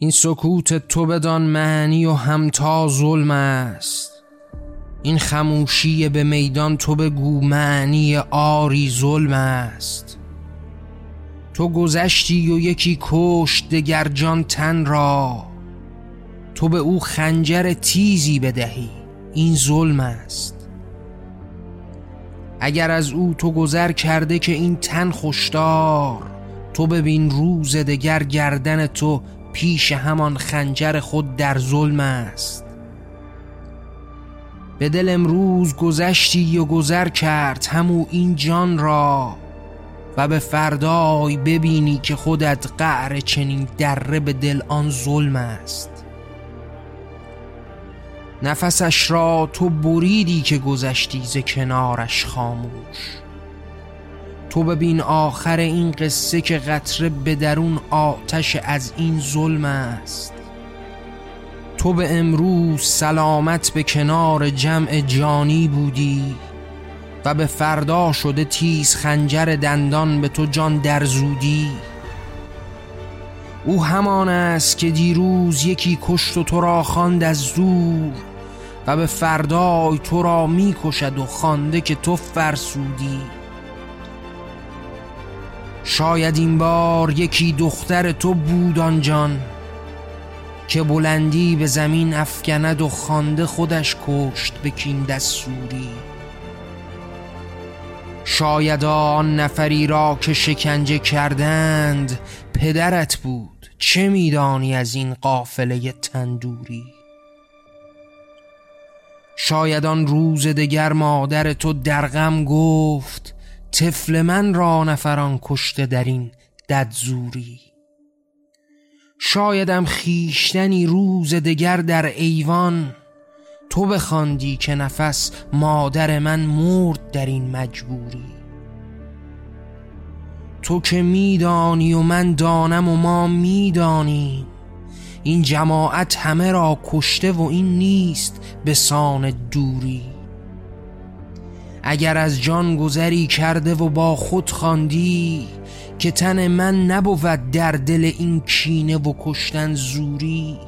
این سکوت تو بدان معنی و همتا ظلم است. این خموشی به میدان تو بگو معنی آری ظلم است. تو گذشتی و یکی کشت دگر جان تن را. تو به او خنجر تیزی بدهی این ظلم است. اگر از او تو گذر کرده که این تن خوشدار تو ببین روز دگر گردن تو پیش همان خنجر خود در ظلم است. به دل امروز گذشتی و گذر کرد همو این جان را و به فردای ببینی که خودت قعر چنین دره به دل آن ظلم است. نفسش را تو بریدی که گذشتی ز کنارش خاموش. تو ببین آخر این قصه که قطره به درون آتش از این ظلم است. تو به امروز سلامت به کنار جمع جانی بودی و به فردا شده تیز خنجر دندان به تو جان در زودی او همان است که دیروز یکی کشت و تو را خواند از دور و به فردای تو را می کشد و خوانده که تو فرسودی. شاید این بار یکی دختر تو بود آنجان که بلندی به زمین افکند و خوانده خودش کشت به کین دستوری. شاید آن نفری را که شکنجه کردند پدرت بود چه میدانی از این قافله تندوری؟ شاید آن روز دگر مادر تو در غم گفت طفل من را نفران کشته در این ددزوری شایدم خیشتنی روز دگر در ایوان تو بخواندی که نفس مادر من مرد در این مجبوری. تو که میدانی و من دانم و ما می‌دانیم این جماعت همه را کشته و این نیست به سان دوری. اگر از جان گذری کرده و با خود خواندی که تن من نبود در دل این کینه و کشتن زوری.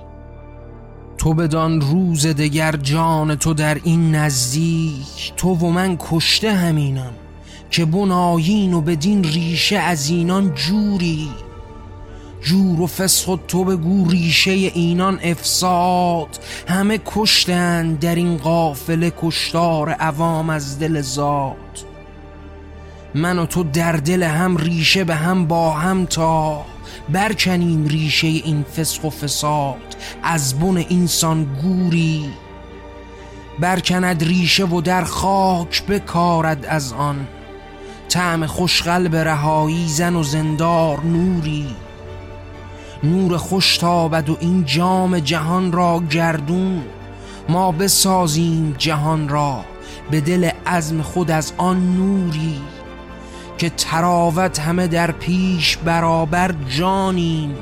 تو بدان روز دگر جان تو در این نزدیک تو و من کشته همینم که بناین و بدین ریشه از اینان جوری. جور و فسخ و تو بگو ریشه اینان افساد همه کشتن در این قافله کشتار عوام از دل زاد من و تو در دل هم ریشه به هم با هم تا. برکنیم ریشه این فسق و فساد. از بن اینسان گوری. برکند ریشه و در خاک بکارد از آن. طعم خوشقلب رهایی زن و زندار نوری. نور خوش تابد و این جام جهان را گردون. ما بسازیم جهان را به دل عزم خود از آن نوری که تراوت همه در پیش برابر جانیم.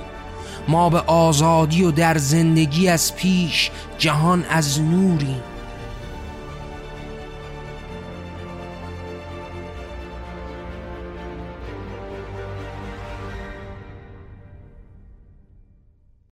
ما به آزادی و در زندگی از پیش جهان از نوریم.